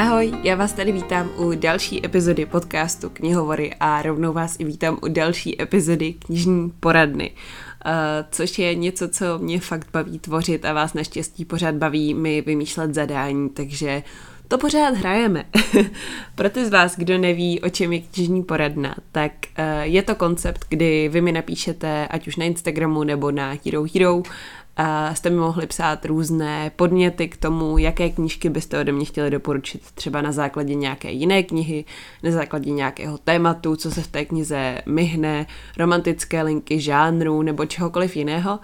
Ahoj, já vás tady vítám u další epizody podcastu Knihovory a rovnou vás i vítám u další epizody knižní poradny. Uh, což je něco, co mě fakt baví tvořit a vás naštěstí pořád baví mi vymýšlet zadání, takže to pořád hrajeme. Pro ty z vás, kdo neví, o čem je knižní poradna, tak uh, je to koncept, kdy vy mi napíšete, ať už na Instagramu nebo na Hero Hero, jste mi mohli psát různé podněty k tomu, jaké knížky byste ode mě chtěli doporučit, třeba na základě nějaké jiné knihy, na základě nějakého tématu, co se v té knize myhne, romantické linky, žánru nebo čehokoliv jiného.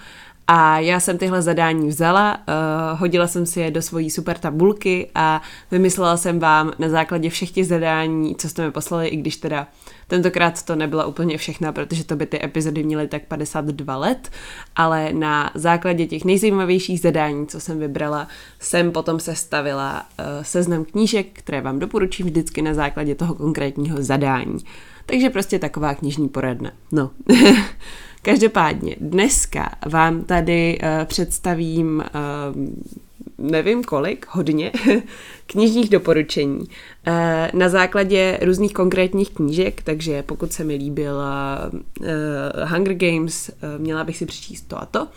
A já jsem tyhle zadání vzala, uh, hodila jsem si je do svojí super tabulky a vymyslela jsem vám na základě všech těch zadání, co jste mi poslali, i když teda tentokrát to nebyla úplně všechna, protože to by ty epizody měly tak 52 let, ale na základě těch nejzajímavějších zadání, co jsem vybrala, jsem potom sestavila uh, seznam knížek, které vám doporučím vždycky na základě toho konkrétního zadání. Takže prostě taková knižní poradna. No. Každopádně dneska vám tady uh, představím uh, nevím kolik, hodně knižních doporučení uh, na základě různých konkrétních knížek, takže pokud se mi líbila uh, Hunger Games, uh, měla bych si přečíst to a to,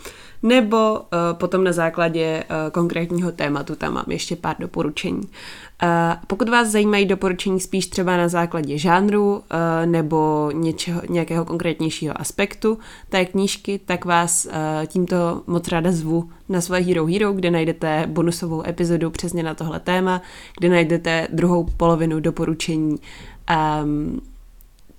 nebo uh, potom na základě uh, konkrétního tématu tam mám ještě pár doporučení. Uh, pokud vás zajímají doporučení spíš třeba na základě žánru uh, nebo něčeho, nějakého konkrétnějšího aspektu té knížky, tak vás uh, tímto moc ráda zvu na své Hero Hero, kde najdete bonusovou epizodu přesně na tohle téma, kde najdete druhou polovinu doporučení um,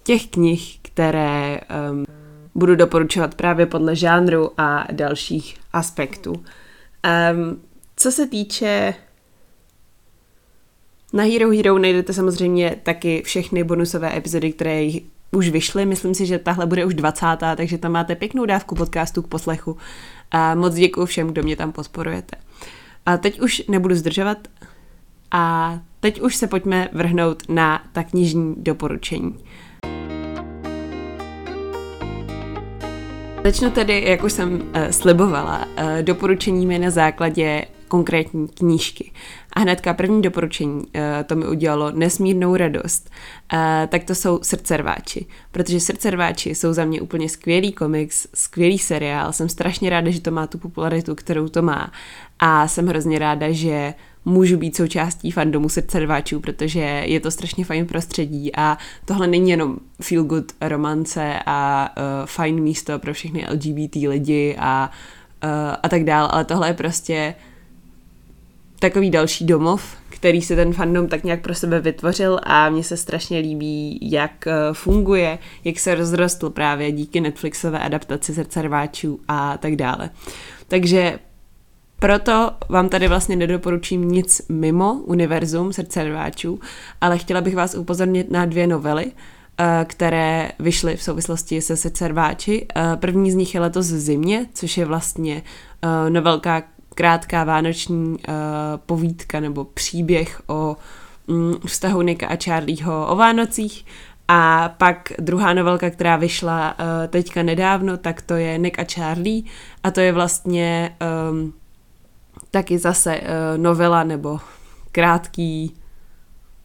těch knih, které um, budu doporučovat právě podle žánru a dalších aspektů. Um, co se týče na Hero Hero najdete samozřejmě taky všechny bonusové epizody, které už vyšly. Myslím si, že tahle bude už 20. takže tam máte pěknou dávku podcastu k poslechu. A moc děkuji všem, kdo mě tam podporujete. A teď už nebudu zdržovat a teď už se pojďme vrhnout na ta knižní doporučení. Začnu tedy, jak už jsem uh, slibovala, uh, doporučeními na základě konkrétní knížky. A hnedka první doporučení, eh, to mi udělalo nesmírnou radost, eh, tak to jsou Srdcerváči. Protože Srdcerváči jsou za mě úplně skvělý komiks, skvělý seriál. Jsem strašně ráda, že to má tu popularitu, kterou to má. A jsem hrozně ráda, že můžu být součástí fandomu srdcerváčů, protože je to strašně fajn prostředí a tohle není jenom feel good romance a uh, fajn místo pro všechny LGBT lidi a, uh, a tak dál, ale tohle je prostě takový další domov, který si ten fandom tak nějak pro sebe vytvořil a mně se strašně líbí, jak eh, funguje, jak se rozrostl právě díky Netflixové adaptaci Srdce rváčů a tak dále. Takže proto vám tady vlastně nedoporučím nic mimo univerzum Srdce rváčů, ale chtěla bych vás upozornit na dvě novely, eh, které vyšly v souvislosti se Srdcerváči. Eh, první z nich je letos v zimě, což je vlastně novelka, krátká vánoční povídka nebo příběh o um, vztahu Nika a Charlieho o Vánocích. A pak druhá novelka, která vyšla teďka nedávno, tak to je Nick a Charlie a to je vlastně um, taky zase uh, novela nebo krátký,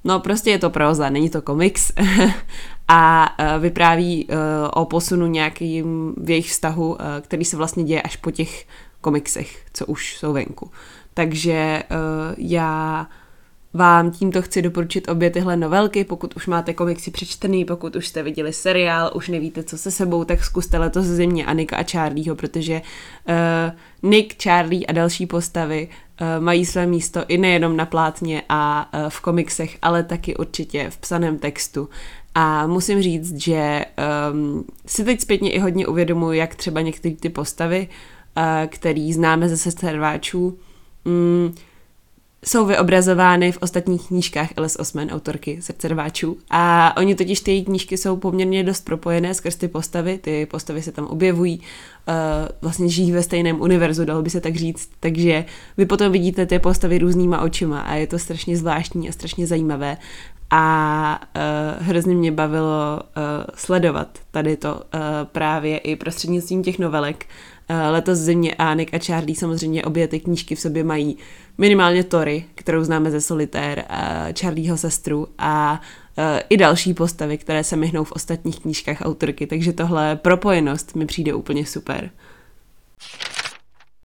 no prostě je to proza, není to komiks a uh, vypráví uh, o posunu nějakým v jejich vztahu, který se vlastně děje až po těch komiksech, co už jsou venku. Takže já vám tímto chci doporučit obě tyhle novelky, pokud už máte komiksy přečtený, pokud už jste viděli seriál, už nevíte, co se sebou, tak zkuste letos země Anika a Charlieho, protože uh, Nick, Charlie a další postavy uh, mají své místo i nejenom na plátně a uh, v komiksech, ale taky určitě v psaném textu. A musím říct, že um, si teď zpětně i hodně uvědomuji, jak třeba některé ty postavy který známe ze sesterváčů, mm, jsou vyobrazovány v ostatních knížkách Alice Osman, autorky srdcerváčů. A oni totiž ty její knížky jsou poměrně dost propojené skrz ty postavy, ty postavy se tam objevují, uh, vlastně žijí ve stejném univerzu, dalo by se tak říct, takže vy potom vidíte ty postavy různýma očima a je to strašně zvláštní a strašně zajímavé a uh, hrozně mě bavilo uh, sledovat tady to právě i prostřednictvím těch novelek letos zimě Ánek a Charlie samozřejmě obě ty knížky v sobě mají minimálně Tory, kterou známe ze Solitér, Charlieho sestru a i další postavy, které se myhnou v ostatních knížkách autorky, takže tohle propojenost mi přijde úplně super.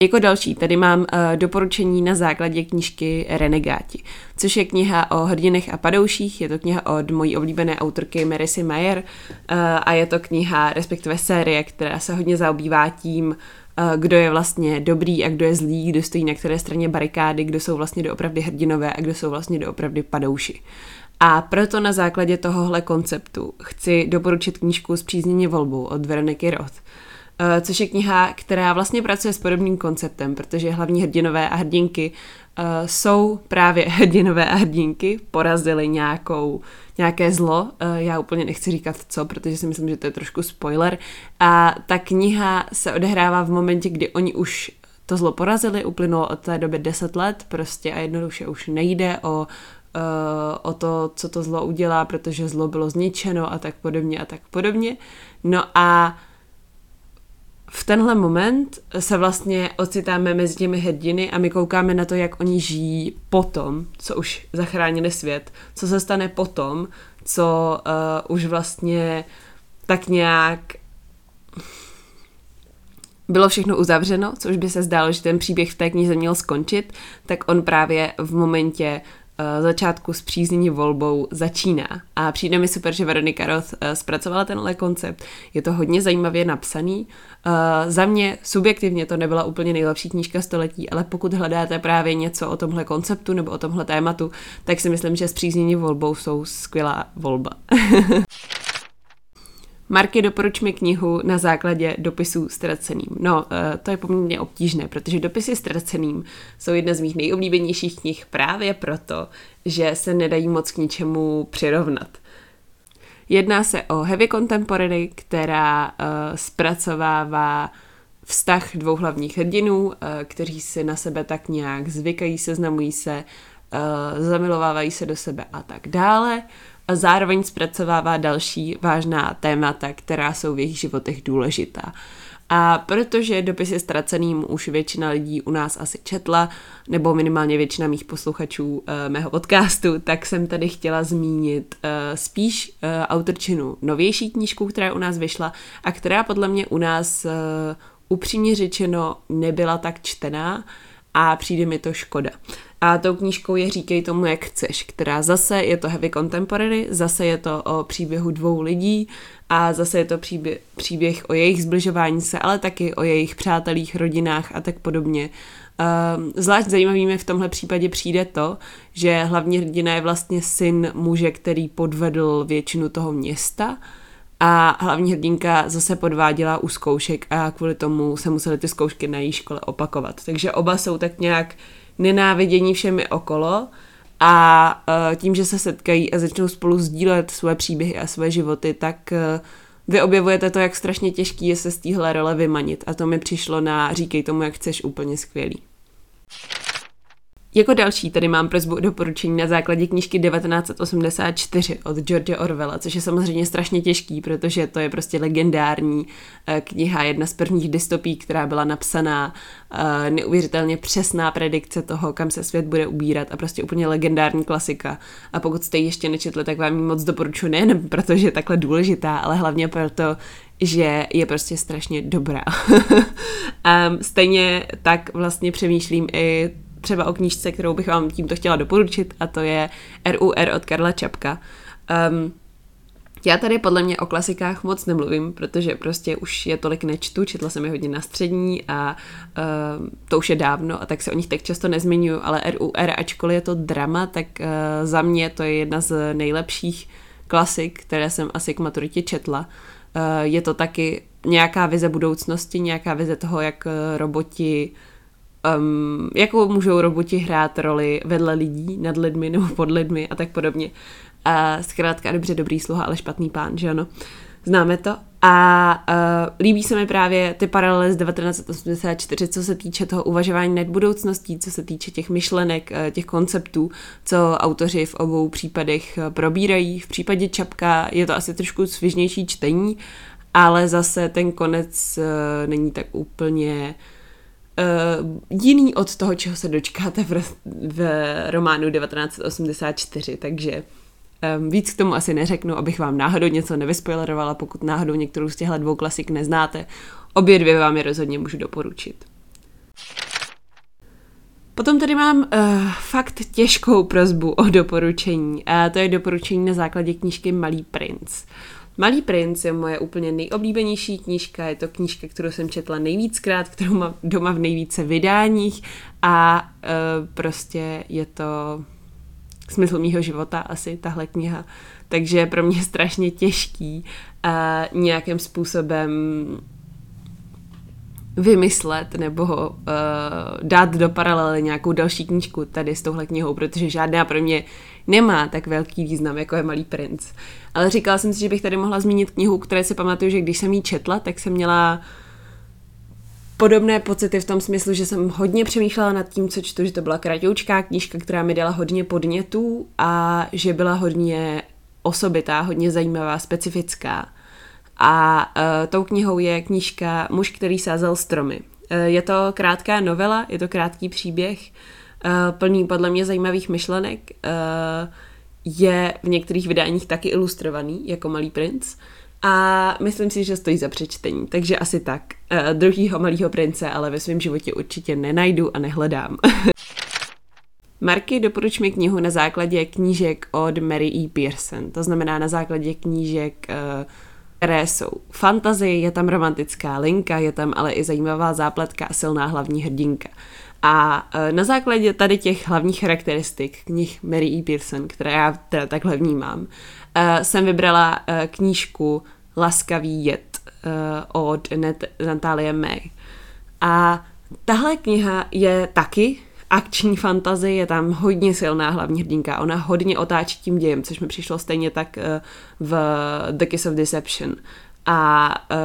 Jako další tady mám uh, doporučení na základě knížky Renegáti, což je kniha o hrdinech a padouších, je to kniha od mojí oblíbené autorky Marisy Mayer uh, a je to kniha, respektive série, která se hodně zaobývá tím, uh, kdo je vlastně dobrý a kdo je zlý, kdo stojí na které straně barikády, kdo jsou vlastně doopravdy hrdinové a kdo jsou vlastně doopravdy padouši. A proto na základě tohohle konceptu chci doporučit knížku Zpříznění volbou od Veroniky Roth což je kniha, která vlastně pracuje s podobným konceptem, protože hlavní hrdinové a hrdinky uh, jsou právě hrdinové a hrdinky, porazili nějakou, nějaké zlo, uh, já úplně nechci říkat co, protože si myslím, že to je trošku spoiler, a ta kniha se odehrává v momentě, kdy oni už to zlo porazili, uplynulo od té doby 10 let prostě a jednoduše už nejde o o to, co to zlo udělá, protože zlo bylo zničeno a tak podobně a tak podobně. No a v tenhle moment se vlastně ocitáme mezi těmi hrdiny a my koukáme na to, jak oni žijí potom, co už zachránili svět, co se stane potom, co uh, už vlastně tak nějak bylo všechno uzavřeno, což by se zdálo, že ten příběh v té knize měl skončit, tak on právě v momentě začátku s příznění volbou začíná. A přijde mi super, že Veronika Roth eh, zpracovala tenhle koncept. Je to hodně zajímavě napsaný. Uh, za mě subjektivně to nebyla úplně nejlepší knížka století, ale pokud hledáte právě něco o tomhle konceptu nebo o tomhle tématu, tak si myslím, že s příznění volbou jsou skvělá volba. Marky, doporuč mi knihu na základě dopisů ztraceným. No, eh, to je poměrně obtížné, protože dopisy ztraceným jsou jedna z mých nejoblíbenějších knih právě proto, že se nedají moc k ničemu přirovnat. Jedná se o heavy contemporary, která uh, zpracovává vztah dvou hlavních hrdinů, uh, kteří si na sebe tak nějak zvykají, seznamují se, uh, zamilovávají se do sebe a tak dále a zároveň zpracovává další vážná témata, která jsou v jejich životech důležitá. A protože dopisy ztraceným už většina lidí u nás asi četla, nebo minimálně většina mých posluchačů uh, mého podcastu, tak jsem tady chtěla zmínit uh, spíš uh, autorčinu novější knížku, která u nás vyšla a která podle mě u nás uh, upřímně řečeno nebyla tak čtená a přijde mi to škoda. A tou knížkou je Říkej tomu, jak chceš, která zase je to heavy contemporary, zase je to o příběhu dvou lidí a zase je to příběh, příběh o jejich zbližování se, ale taky o jejich přátelích, rodinách a tak podobně. Um, zvlášť zajímavý mi v tomhle případě přijde to, že hlavní hrdina je vlastně syn muže, který podvedl většinu toho města a hlavní hrdinka zase podváděla u zkoušek a kvůli tomu se museli ty zkoušky na její škole opakovat. Takže oba jsou tak nějak nenávidění všemi okolo a uh, tím, že se setkají a začnou spolu sdílet své příběhy a své životy, tak uh, vy objevujete to, jak strašně těžký je se z téhle role vymanit a to mi přišlo na říkej tomu, jak chceš úplně skvělý. Jako další tady mám prozbu doporučení na základě knížky 1984 od George Orwella, což je samozřejmě strašně těžký, protože to je prostě legendární eh, kniha, jedna z prvních dystopí, která byla napsaná, eh, neuvěřitelně přesná predikce toho, kam se svět bude ubírat a prostě úplně legendární klasika. A pokud jste ji ještě nečetli, tak vám ji moc doporučuji nejen protože je takhle důležitá, ale hlavně proto, že je prostě strašně dobrá. um, stejně tak vlastně přemýšlím i třeba o knížce, kterou bych vám tímto chtěla doporučit a to je RUR od Karla Čapka. Um, já tady podle mě o klasikách moc nemluvím, protože prostě už je tolik nečtu, četla jsem je hodně na střední a uh, to už je dávno a tak se o nich tak často nezmiňuju, ale RUR, ačkoliv je to drama, tak uh, za mě to je jedna z nejlepších klasik, které jsem asi k maturitě četla. Uh, je to taky nějaká vize budoucnosti, nějaká vize toho, jak roboti um, jakou můžou roboti hrát roli vedle lidí, nad lidmi nebo pod lidmi a tak podobně. A zkrátka dobře dobrý sluha, ale špatný pán, že ano. Známe to. A uh, líbí se mi právě ty paralely z 1984, co se týče toho uvažování nad budoucností, co se týče těch myšlenek, uh, těch konceptů, co autoři v obou případech uh, probírají. V případě Čapka je to asi trošku svižnější čtení, ale zase ten konec uh, není tak úplně uh, jiný od toho, čeho se dočkáte v, v románu 1984, takže um, víc k tomu asi neřeknu, abych vám náhodou něco nevyspoilerovala, pokud náhodou některou z těchto dvou klasik neznáte. Obě dvě vám je rozhodně můžu doporučit. Potom tady mám uh, fakt těžkou prozbu o doporučení. A to je doporučení na základě knížky Malý princ. Malý princ je moje úplně nejoblíbenější knížka, je to knížka, kterou jsem četla nejvíckrát, kterou mám doma v nejvíce vydáních a uh, prostě je to smysl mýho života asi tahle kniha. Takže pro mě je strašně těžký uh, nějakým způsobem vymyslet nebo uh, dát do paralely nějakou další knížku tady s touhle knihou, protože žádná pro mě nemá tak velký význam, jako je Malý princ. Ale říkala jsem si, že bych tady mohla zmínit knihu, které si pamatuju, že když jsem ji četla, tak jsem měla podobné pocity v tom smyslu, že jsem hodně přemýšlela nad tím, co čtu, že to byla kratoučká knížka, která mi dala hodně podnětů a že byla hodně osobitá, hodně zajímavá, specifická. A uh, tou knihou je knížka Muž, který sázel stromy. Uh, je to krátká novela, je to krátký příběh, uh, plný podle mě zajímavých myšlenek. Uh, je v některých vydáních taky ilustrovaný, jako Malý princ. A myslím si, že stojí za přečtení. Takže asi tak. Uh, druhýho Malýho prince, ale ve svém životě určitě nenajdu a nehledám. Marky, doporuč mi knihu na základě knížek od Mary E. Pearson. To znamená na základě knížek které jsou fantazie, je tam romantická linka, je tam ale i zajímavá zápletka a silná hlavní hrdinka. A e, na základě tady těch hlavních charakteristik knih Mary E. Pearson, které já teda takhle vnímám, e, jsem vybrala e, knížku Laskavý jed od Natálie May. A tahle kniha je taky akční fantazie, je tam hodně silná hlavní hrdinka, ona hodně otáčí tím dějem, což mi přišlo stejně tak eh, v The Kiss of Deception a eh,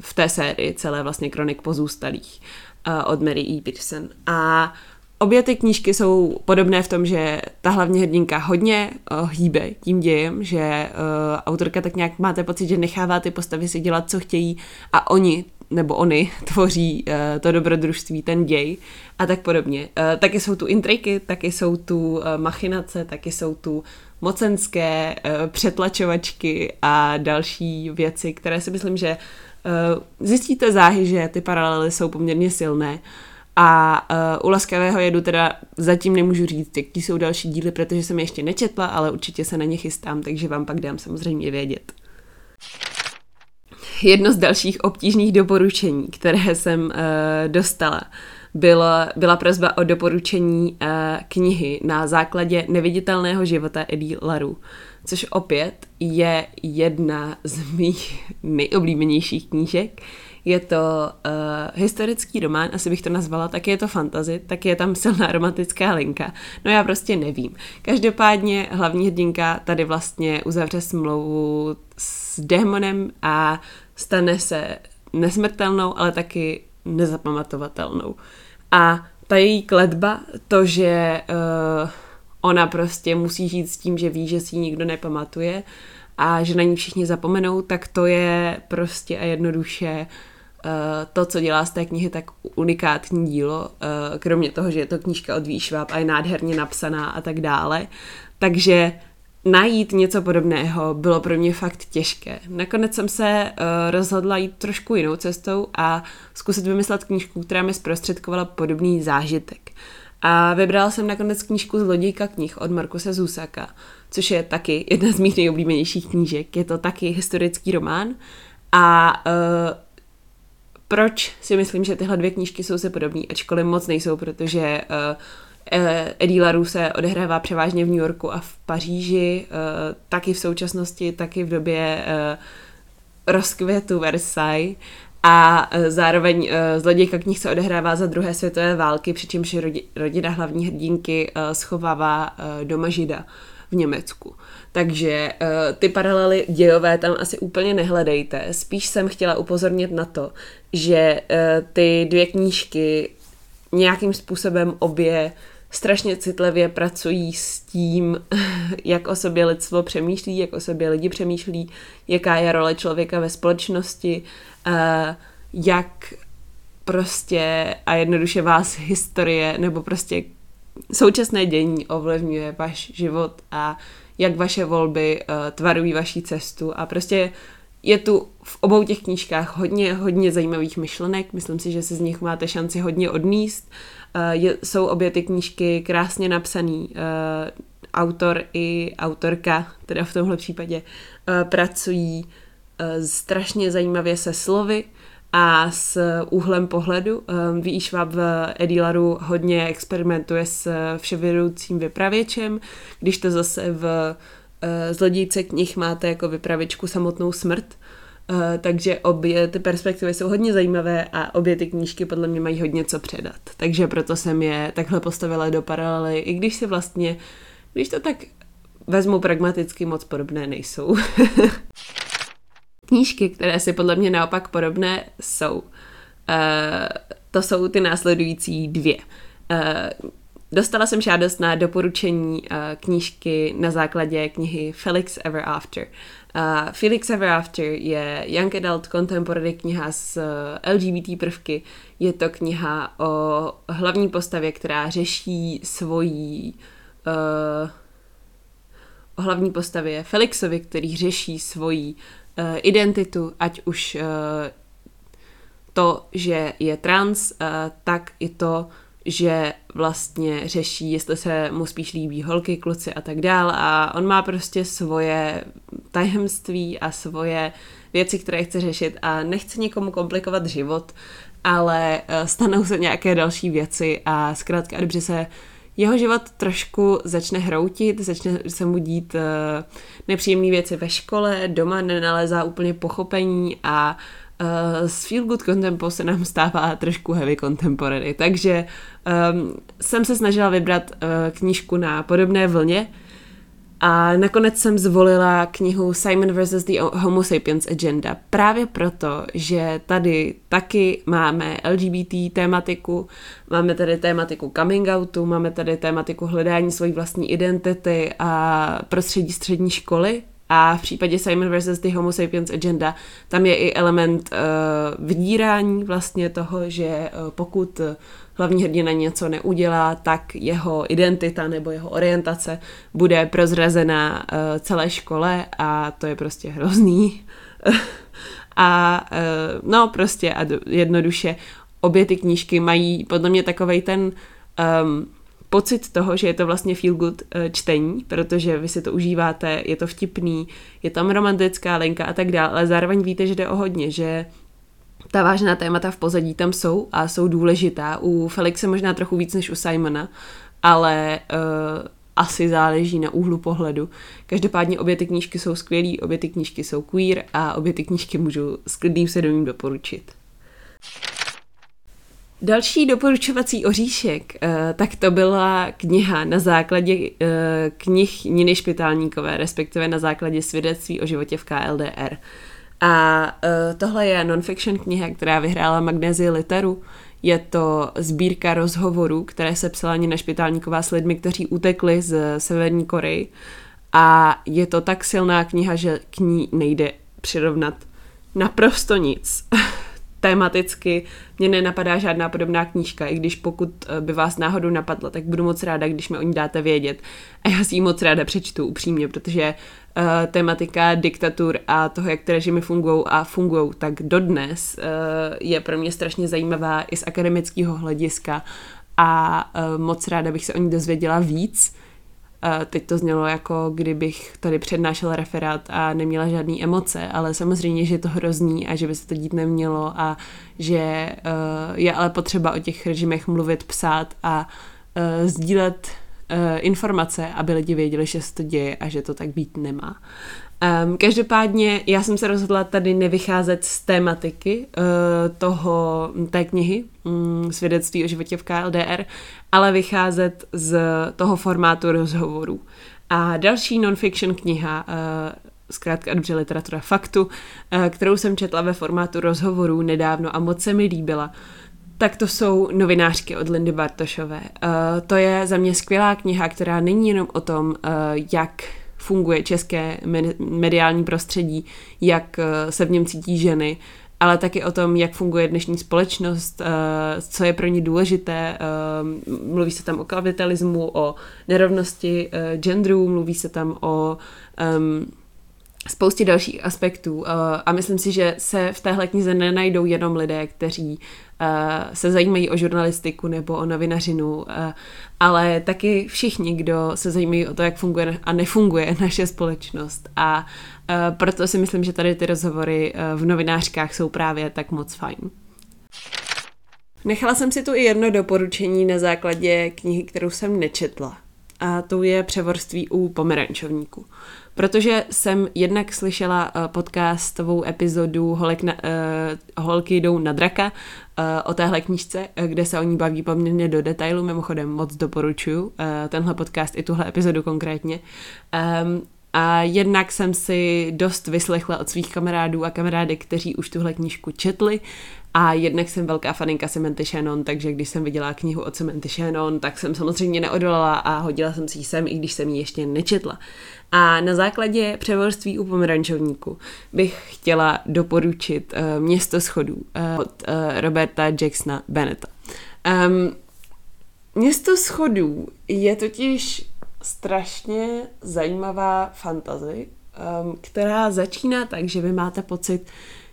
v té sérii celé vlastně kronik pozůstalých eh, od Mary E. Pearson. A obě ty knížky jsou podobné v tom, že ta hlavní hrdinka hodně uh, hýbe tím dějem, že uh, autorka tak nějak máte pocit, že nechává ty postavy si dělat, co chtějí a oni nebo oni tvoří uh, to dobrodružství, ten děj a tak podobně. Uh, taky jsou tu intriky, taky jsou tu uh, machinace, taky jsou tu mocenské uh, přetlačovačky a další věci, které si myslím, že zjistíte záhy, že ty paralely jsou poměrně silné. A uh, u Laskavého jedu teda zatím nemůžu říct, jaký jsou další díly, protože jsem je ještě nečetla, ale určitě se na ně chystám, takže vám pak dám samozřejmě vědět jedno z dalších obtížných doporučení, které jsem uh, dostala, byla, byla prozba o doporučení uh, knihy na základě neviditelného života Eddie Laru, což opět je jedna z mých nejoblíbenějších knížek. Je to uh, historický román, asi bych to nazvala, tak je to fantazy, tak je tam silná romantická linka. No já prostě nevím. Každopádně hlavní hrdinka tady vlastně uzavře smlouvu s démonem a stane se nesmrtelnou, ale taky nezapamatovatelnou. A ta její kletba, to, že uh, ona prostě musí žít s tím, že ví, že si ji nikdo nepamatuje a že na ní všichni zapomenou, tak to je prostě a jednoduše uh, to, co dělá z té knihy tak unikátní dílo, uh, kromě toho, že je to knížka od Výšváb a je nádherně napsaná a tak dále. Takže najít něco podobného bylo pro mě fakt těžké. Nakonec jsem se uh, rozhodla jít trošku jinou cestou a zkusit vymyslet knížku, která mi zprostředkovala podobný zážitek. A vybrala jsem nakonec knížku Zlodějka knih od Markuse Zusaka, což je taky jedna z mých nejoblíbenějších knížek. Je to taky historický román a uh, proč si myslím, že tyhle dvě knížky jsou se podobné, ačkoliv moc nejsou, protože uh, Eh, Eddie LaRue se odehrává převážně v New Yorku a v Paříži, eh, taky v současnosti, taky v době eh, rozkvětu Versailles a zároveň Zlodějka knih se odehrává za druhé světové války, přičemž rodina hlavní hrdinky schovává doma žida v Německu. Takže ty paralely dějové tam asi úplně nehledejte. Spíš jsem chtěla upozornit na to, že ty dvě knížky nějakým způsobem obě strašně citlivě pracují s tím, jak o sobě lidstvo přemýšlí, jak o sobě lidi přemýšlí, jaká je role člověka ve společnosti, uh, jak prostě a jednoduše vás historie nebo prostě současné dění ovlivňuje váš život a jak vaše volby uh, tvarují vaší cestu a prostě je tu v obou těch knížkách hodně, hodně zajímavých myšlenek, myslím si, že si z nich máte šanci hodně odníst. Uh, je, jsou obě ty knížky krásně napsaný, uh, autor i autorka, teda v tomhle případě, uh, pracují strašně zajímavě se slovy, a s úhlem pohledu. Šváb v Edilaru hodně experimentuje s vševědoucím vypravěčem, když to zase v uh, Zlodějce knih máte jako vypravěčku samotnou smrt, takže obě ty perspektivy jsou hodně zajímavé a obě ty knížky podle mě mají hodně co předat. Takže proto jsem je takhle postavila do paralely, i když si vlastně, když to tak vezmu pragmaticky, moc podobné nejsou. knížky, které si podle mě naopak podobné jsou. Uh, to jsou ty následující dvě. Uh, dostala jsem žádost na doporučení uh, knížky na základě knihy Felix Ever After. Uh, Felix Ever After je Young Adult Contemporary kniha s uh, LGBT prvky. Je to kniha o hlavní postavě, která řeší svojí uh, o hlavní postavě Felixovi, který řeší svoji uh, identitu, ať už uh, to, že je trans, uh, tak i to, že vlastně řeší, jestli se mu spíš líbí holky, kluci a tak dál. A on má prostě svoje tajemství a svoje věci, které chce řešit. A nechce nikomu komplikovat život, ale stanou se nějaké další věci a zkrátka a dobře se jeho život trošku začne hroutit, začne se mu dít uh, nepříjemné věci ve škole, doma nenalézá úplně pochopení a uh, z Feel Good Contempo se nám stává trošku heavy contemporary. Takže um, jsem se snažila vybrat uh, knížku na podobné vlně, a nakonec jsem zvolila knihu Simon vs. the Homo Sapiens Agenda právě proto, že tady taky máme LGBT tématiku, máme tady tématiku coming outu, máme tady tématiku hledání své vlastní identity a prostředí střední školy, a v případě Simon vs. the Homo Sapiens Agenda tam je i element uh, vydírání vlastně toho, že uh, pokud hlavní hrdina něco neudělá, tak jeho identita nebo jeho orientace bude prozrazena uh, celé škole a to je prostě hrozný. a uh, no prostě a jednoduše obě ty knížky mají podle mě takovej ten um, pocit toho, že je to vlastně feel good uh, čtení, protože vy si to užíváte, je to vtipný, je tam romantická linka a tak dále, ale zároveň víte, že jde o hodně, že ta vážná témata v pozadí tam jsou a jsou důležitá. U Felixe možná trochu víc než u Simona, ale uh, asi záleží na úhlu pohledu. Každopádně obě ty knížky jsou skvělé, obě ty knížky jsou queer a obě ty knížky můžu s klidným svědomím doporučit. Další doporučovací oříšek, uh, tak to byla kniha na základě uh, knih Niny Špitálníkové, respektive na základě svědectví o životě v KLDR. A uh, tohle je non-fiction kniha, která vyhrála Magnézii literu. Je to sbírka rozhovorů, které se psala Nina Špitálníková s lidmi, kteří utekli z Severní Koreji. A je to tak silná kniha, že k ní nejde přirovnat naprosto nic. Tématicky mě nenapadá žádná podobná knížka, i když pokud eh, by vás náhodou napadla, tak budu moc ráda, když mi o ní dáte vědět. A já si ji moc ráda přečtu upřímně, protože uh, tematika diktatur a toho, jak ty režimy fungují a fungují, tak dodnes uh, je pro mě strašně zajímavá i z akademického hlediska a uh, moc ráda bych se o ní dozvěděla víc. Teď to znělo jako kdybych tady přednášela referát a neměla žádné emoce, ale samozřejmě, že je to hrozný a že by se to dít nemělo a že uh, je ale potřeba o těch režimech mluvit, psát a uh, sdílet uh, informace, aby lidi věděli, že se to děje a že to tak být nemá. Um, každopádně já jsem se rozhodla tady nevycházet z tématiky uh, toho, té knihy um, Svědectví o životě v KLDR, ale vycházet z toho formátu rozhovoru. A další non-fiction kniha, uh, zkrátka dobře literatura faktu, uh, kterou jsem četla ve formátu rozhovorů nedávno a moc se mi líbila, tak to jsou novinářky od Lindy Bartošové. Uh, to je za mě skvělá kniha, která není jenom o tom, uh, jak funguje české mediální prostředí, jak uh, se v něm cítí ženy, ale taky o tom, jak funguje dnešní společnost, co je pro ní důležité. Mluví se tam o kapitalismu, o nerovnosti genderů, mluví se tam o um, spoustě dalších aspektů a myslím si, že se v téhle knize nenajdou jenom lidé, kteří se zajímají o žurnalistiku nebo o novinařinu, ale taky všichni, kdo se zajímají o to, jak funguje a nefunguje naše společnost. A proto si myslím, že tady ty rozhovory v novinářkách jsou právě tak moc fajn. Nechala jsem si tu i jedno doporučení na základě knihy, kterou jsem nečetla. A to je převorství u pomerančovníku protože jsem jednak slyšela uh, podcastovou epizodu Holek na, uh, Holky jdou na draka uh, o téhle knížce, kde se o ní baví poměrně do detailu, mimochodem moc doporučuju uh, tenhle podcast i tuhle epizodu konkrétně. Um, a jednak jsem si dost vyslechla od svých kamarádů a kamarádek, kteří už tuhle knížku četli a jednak jsem velká faninka Cementy Shannon, takže když jsem viděla knihu o Cementy Shannon, tak jsem samozřejmě neodolala a hodila jsem si ji sem, i když jsem ji ještě nečetla. A na základě převorství u pomerančovníku bych chtěla doporučit uh, Město schodů uh, od uh, Roberta Jacksona Beneta. Um, Město schodů je totiž strašně zajímavá fantazy, um, která začíná tak, že vy máte pocit,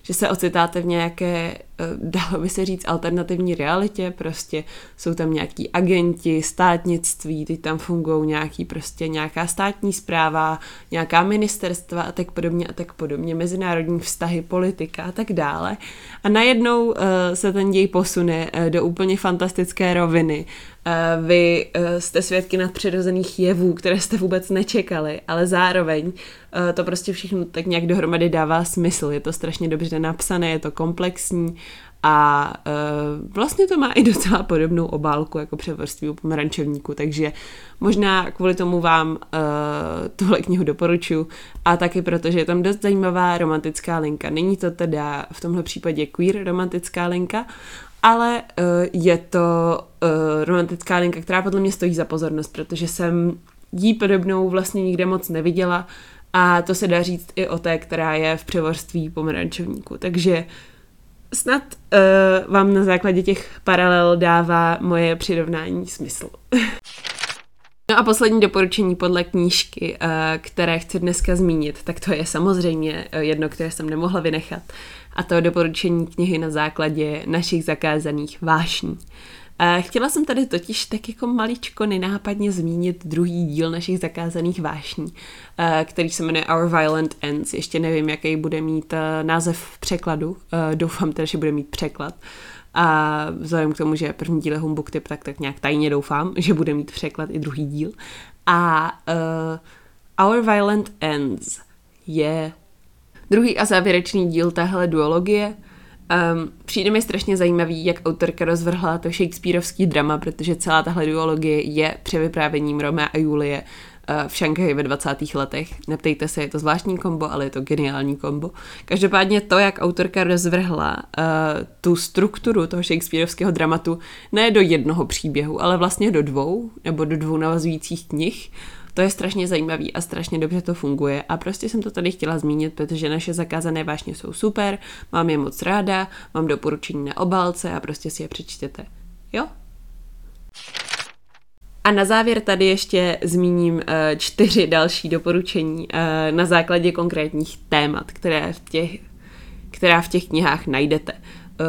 že se ocitáte v nějaké, dalo by se říct, alternativní realitě, prostě jsou tam nějaký agenti, státnictví, teď tam fungují nějaký prostě nějaká státní zpráva, nějaká ministerstva a tak podobně a tak podobně, mezinárodní vztahy, politika a tak dále. A najednou uh, se ten děj posune uh, do úplně fantastické roviny. Uh, vy uh, jste svědky nadpřirozených jevů, které jste vůbec nečekali, ale zároveň uh, to prostě všechno tak nějak dohromady dává smysl. Je to strašně dobře napsané, je to komplexní a uh, vlastně to má i docela podobnou obálku jako převrství u pomerančovníku, takže možná kvůli tomu vám uh, tuhle knihu doporučuji a taky protože je tam dost zajímavá romantická linka. Není to teda v tomhle případě queer romantická linka, ale uh, je to uh, romantická linka, která podle mě stojí za pozornost, protože jsem jí podobnou vlastně nikde moc neviděla a to se dá říct i o té, která je v převorství pomerančovníku. Takže snad uh, vám na základě těch paralel dává moje přirovnání smysl. No a poslední doporučení podle knížky, které chci dneska zmínit, tak to je samozřejmě jedno, které jsem nemohla vynechat. A to doporučení knihy na základě našich zakázaných vášní. Chtěla jsem tady totiž tak jako maličko nenápadně zmínit druhý díl našich zakázaných vášní, který se jmenuje Our Violent Ends. Ještě nevím, jaký bude mít název v překladu. Doufám teda, že bude mít překlad. A vzhledem k tomu, že první díl je Humbug Tip, tak, tak nějak tajně doufám, že bude mít překlad i druhý díl. A uh, Our Violent Ends je druhý a závěrečný díl téhle duologie. Um, přijde mi strašně zajímavý, jak autorka rozvrhla to Shakespeareovský drama, protože celá tahle duologie je převyprávěním Romea a Julie uh, v Šanghaji ve 20. letech. Neptejte se, je to zvláštní kombo, ale je to geniální kombo. Každopádně to, jak autorka rozvrhla uh, tu strukturu toho Shakespeareovského dramatu ne do jednoho příběhu, ale vlastně do dvou, nebo do dvou navazujících knih, to je strašně zajímavý a strašně dobře to funguje a prostě jsem to tady chtěla zmínit, protože naše zakázané vášně jsou super, mám je moc ráda, mám doporučení na obálce a prostě si je přečtěte. Jo? A na závěr tady ještě zmíním uh, čtyři další doporučení uh, na základě konkrétních témat, které v těch, která v těch knihách najdete. Uh,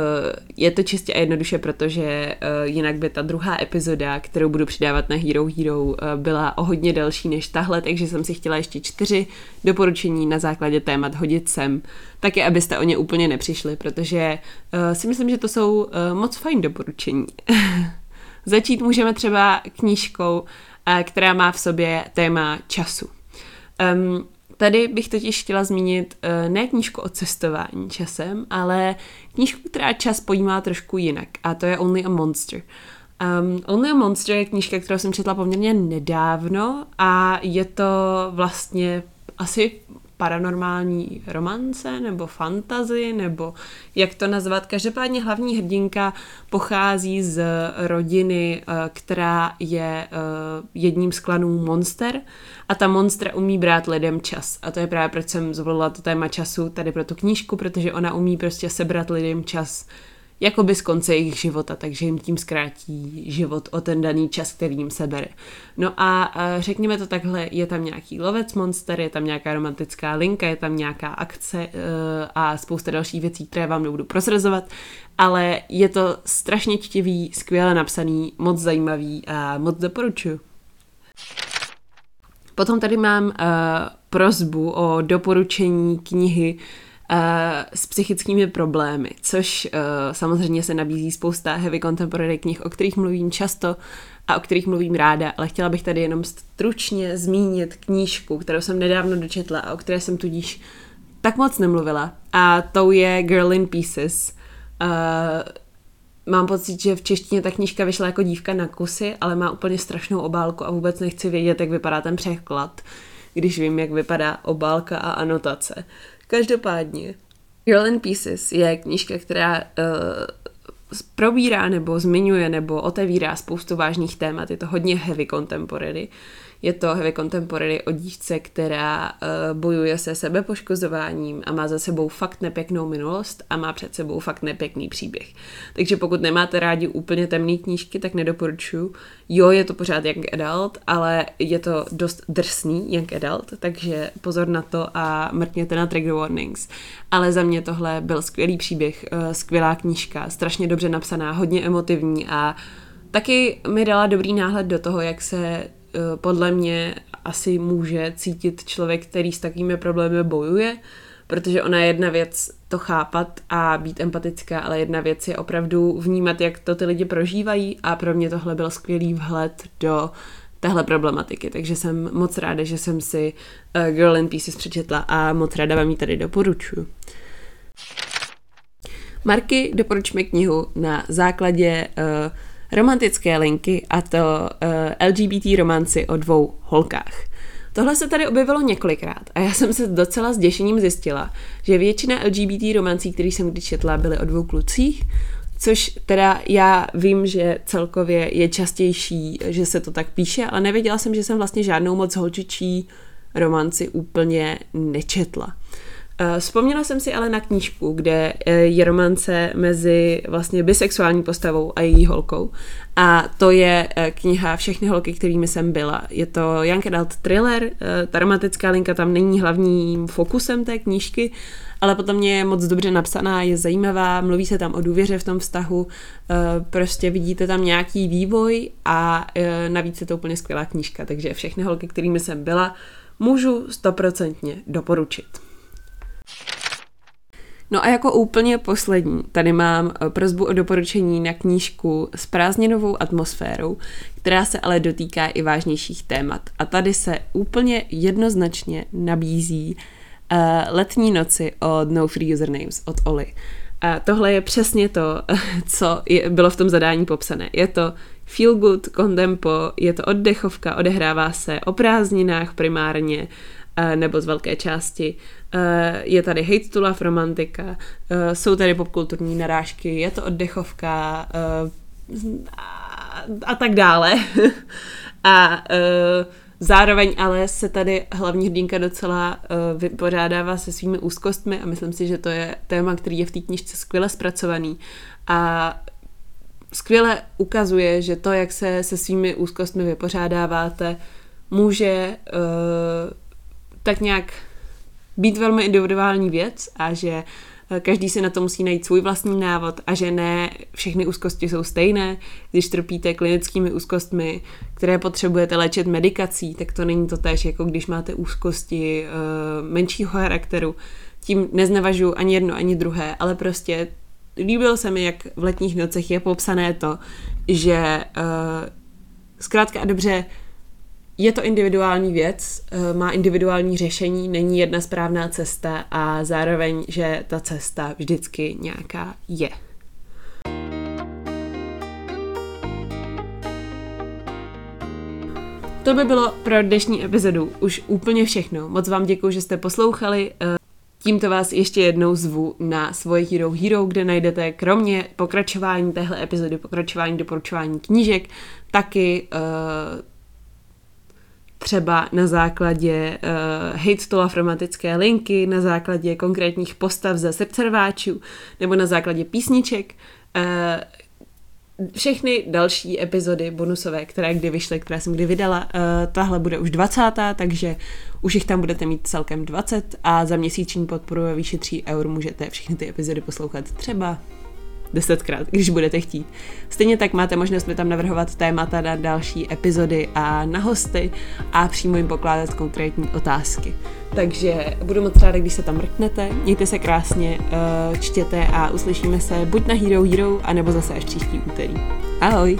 je to čistě a jednoduše, protože uh, jinak by ta druhá epizoda, kterou budu přidávat na Hero Hero, uh, byla o hodně delší než tahle, takže jsem si chtěla ještě čtyři doporučení na základě témat hodit sem, taky abyste o ně úplně nepřišli, protože si myslím, že to jsou moc fajn doporučení. Začít můžeme třeba knížkou, která má v sobě téma času. Um, Tady bych totiž chtěla zmínit uh, ne knížku o cestování časem, ale knížku, která čas pojímá trošku jinak a to je Only a Monster. Um, Only a Monster je knížka, kterou jsem četla poměrně nedávno a je to vlastně asi paranormální romance nebo fantazy, nebo jak to nazvat. Každopádně hlavní hrdinka pochází z rodiny, eh, která je eh, jedním z klanů Monster a ta Monster umí brát lidem čas. A to je právě proč jsem zvolila to téma času tady pro tu knížku, protože ona umí prostě sebrat lidem čas jakoby z konce jejich života, takže jim tím zkrátí život o ten daný čas, který jim sebere. No a řekněme to takhle, je tam nějaký lovec monster, je tam nějaká romantická linka, je tam nějaká akce e, a spousta dalších věcí, které vám nebudu prozrazovat, ale je to strašně čtivý, skvěle napsaný, moc zajímavý a moc doporučuji. Potom tady mám uh, prozbu o doporučení knihy Eh, s psychickými problémy, což uh, samozřejmě se nabízí spousta heavy contemporary knih, o kterých mluvím často a o kterých mluvím ráda, ale chtěla bych tady jenom stručně zmínit knížku, kterou jsem nedávno dočetla a o které jsem tudíž tak moc nemluvila. A to je Girl in Pieces. Uh, mám pocit, že v češtině ta knížka vyšla jako dívka na kusy, ale má úplně strašnou obálku a vůbec nechci vědět, jak vypadá ten překlad, když vím, jak vypadá obálka a anotace. Každopádně, Girl in Pieces je knížka, která uh, probírá nebo zmiňuje nebo otevírá spoustu vážných témat. Je to hodně heavy contemporary. Je to heavy contemporary o dívce, která uh, bojuje se sebepoškozováním a má za sebou fakt nepěknou minulost a má před sebou fakt nepěkný příběh. Takže pokud nemáte rádi úplně temné knížky, tak nedoporučuji. Jo, je to pořád young adult, ale je to dost drsný young adult, takže pozor na to a mrkněte na trigger warnings. Ale za mě tohle byl skvělý příběh, uh, skvělá knížka, strašně dobře napsaná, hodně emotivní a taky mi dala dobrý náhled do toho, jak se Eh, podle mě asi může cítit člověk, který s takovými problémy bojuje, protože ona je jedna věc to chápat a být empatická, ale jedna věc je opravdu vnímat, jak to ty lidi prožívají a pro mě tohle byl skvělý vhled do téhle problematiky, takže jsem moc ráda, že jsem si uh, Girl in Pieces přečetla a moc ráda vám ji tady doporučuji. Marky, doporučme knihu na základě uh, romantické linky a to uh, eh, LGBT romanci o dvou holkách. Tohle se tady objevilo několikrát a já jsem se docela s děšením zjistila, že většina LGBT romancí, který jsem kdy četla, byly o dvou klucích, což teda já vím, že celkově je častější, že se to tak píše, ale nevěděla jsem, že jsem vlastně žádnou moc holčičí romanci úplně nečetla. Eh, vzpomněla jsem si ale na knížku, kde eh, je romance mezi vlastně bisexuální postavou a její holkou. A to je eh, kniha Všechny holky, kterými jsem byla. Je to young adult thriller, ta romantická linka tam není hlavním fokusem té knížky, ale potom je moc dobře napsaná, je zajímavá, mluví se tam o důvěře v tom vztahu, prostě vidíte tam nějaký vývoj a navíc je to úplně skvělá knížka, takže všechny holky, kterými jsem byla, můžu stoprocentně doporučit. No a jako úplně poslední, tady mám eh, prozbu o doporučení na knížku s prázdninovou atmosférou, která se ale dotýká i vážnějších témat. A tady se úplně jednoznačně nabízí uh, letní noci od No Free Usernames od Oli. A tohle je přesně to, co je, bylo v tom zadání popsané. Je to feel good, contempo, je to oddechovka, odehrává se o prázdninách primárně, nebo z velké části. Je tady hate to love romantika, jsou tady popkulturní narážky, je to oddechovka a tak dále. A zároveň ale se tady hlavní hrdinka docela vypořádává se svými úzkostmi a myslím si, že to je téma, který je v té knižce skvěle zpracovaný. A skvěle ukazuje, že to, jak se se svými úzkostmi vypořádáváte, může uh, tak nějak být velmi individuální věc a že eh, každý si na to musí najít svůj vlastní návod a že ne všechny úzkosti jsou stejné. Když trpíte klinickými úzkostmi, které potřebujete léčit medikací, tak to není to tež, jako když máte úzkosti uh, menšího charakteru. Tím neznevažuji ani jedno, ani druhé, ale prostě líbilo se mi, jak v letních nocech je popsané to, že uh, zkrátka a dobře je to individuální věc, eh, má individuální řešení, není jedna správná cesta a zároveň, že ta cesta vždycky nějaká je. To by bylo pro dnešní epizodu už úplně všechno. Moc vám děkuji, že jste poslouchali. Eh, tímto vás ještě jednou zvu na svoje Hero Hero, kde najdete kromě pokračování téhle epizody, pokračování doporučování knížek, taky uh, třeba na základě uh, hate to afromatické linky, na základě konkrétních postav ze srdcerváčů nebo na základě písniček. Uh, všechny další epizody bonusové, které kdy vyšly, které jsem kdy vydala, uh, tahle bude už 20. takže už jich tam budete mít celkem 20 a za měsíční podporu ve výši 3 eur můžete všechny ty epizody poslouchat třeba desetkrát, když budete chtít. Stejně tak máte možnost mi tam navrhovat témata na další epizody a na hosty a přímo jim pokládat konkrétní otázky. Takže budu moc ráda, když se tam mrknete. Mějte se krásně, eh, čtěte a uslyšíme se buď na Hero Hero, anebo zase až příští úterý. Ahoj!